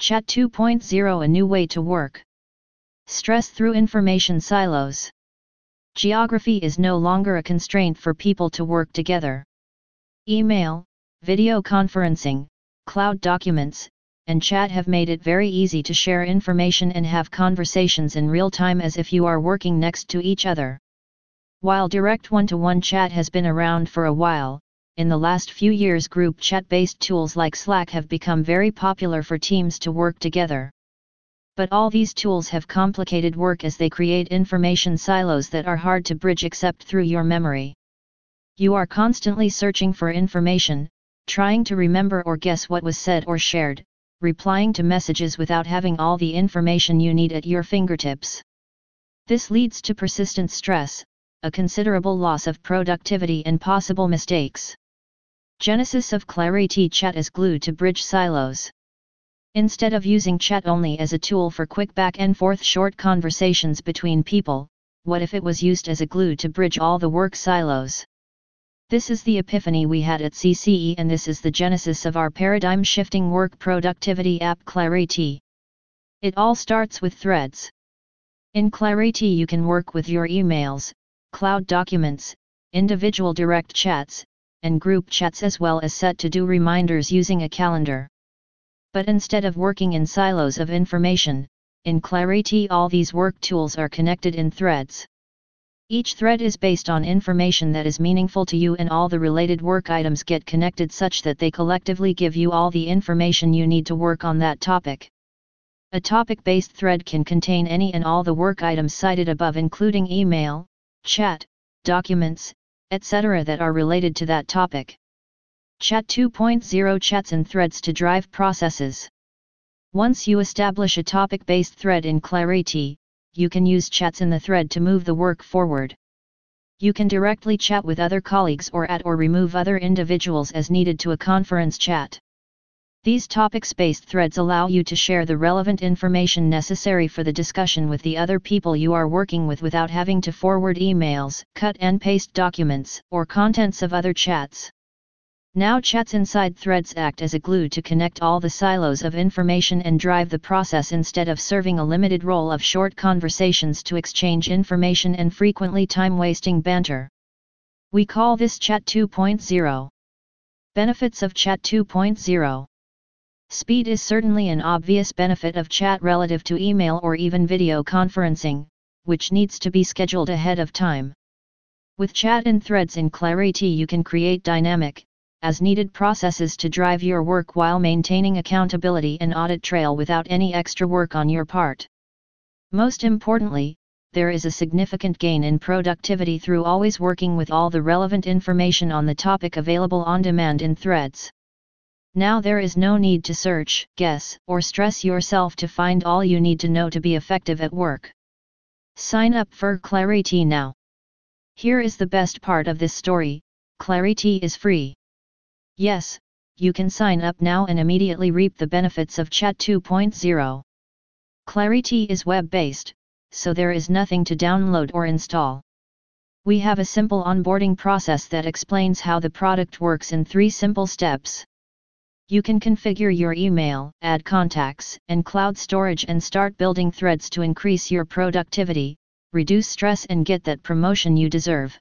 Chat 2.0 A new way to work. Stress through information silos. Geography is no longer a constraint for people to work together. Email, video conferencing, cloud documents, and chat have made it very easy to share information and have conversations in real time as if you are working next to each other. While direct one to one chat has been around for a while, in the last few years group chat based tools like Slack have become very popular for teams to work together. But all these tools have complicated work as they create information silos that are hard to bridge except through your memory. You are constantly searching for information, trying to remember or guess what was said or shared, replying to messages without having all the information you need at your fingertips. This leads to persistent stress, a considerable loss of productivity and possible mistakes. Genesis of Clariti Chat is glue to bridge silos. Instead of using chat only as a tool for quick back and forth short conversations between people, what if it was used as a glue to bridge all the work silos? This is the epiphany we had at CCE and this is the genesis of our paradigm shifting work productivity app Clariti. It all starts with threads. In Clariti you can work with your emails, cloud documents, individual direct chats, and group chats as well as set to do reminders using a calendar. But instead of working in silos of information, in Clariti all these work tools are connected in threads. Each thread is based on information that is meaningful to you and all the related work items get connected such that they collectively give you all the information you need to work on that topic. A topic-based thread can contain any and all the work items cited above including email, chat, documents, etc. that are related to that topic. Chat 2.0 chats and threads to drive processes. Once you establish a topic-based thread in Clariti, you can use chats in the thread to move the work forward. You can directly chat with other colleagues or add or remove other individuals as needed to a conference chat. These topics-based threads allow you to share the relevant information necessary for the discussion with the other people you are working with without having to forward emails, cut and paste documents, or contents of other chats. Now chats inside threads act as a glue to connect all the silos of information and drive the process instead of serving a limited role of short conversations to exchange information and frequently time-wasting banter. We call this Chat 2.0. Benefits of Chat 2.0 Speed is certainly an obvious benefit of chat relative to email or even video conferencing, which needs to be scheduled ahead of time. With chat and threads in Clariti you can create dynamic, as needed processes to drive your work while maintaining accountability and audit trail without any extra work on your part. Most importantly, there is a significant gain in productivity through always working with all the relevant information on the topic available on demand in threads. Now there is no need to search, guess, or stress yourself to find all you need to know to be effective at work. Sign up for Clariti now. Here is the best part of this story Clariti is free. Yes, you can sign up now and immediately reap the benefits of Chat 2.0. Clariti is web-based, so there is nothing to download or install. We have a simple onboarding process that explains how the product works in three simple steps. You can configure your email, add contacts, and cloud storage and start building threads to increase your productivity, reduce stress and get that promotion you deserve.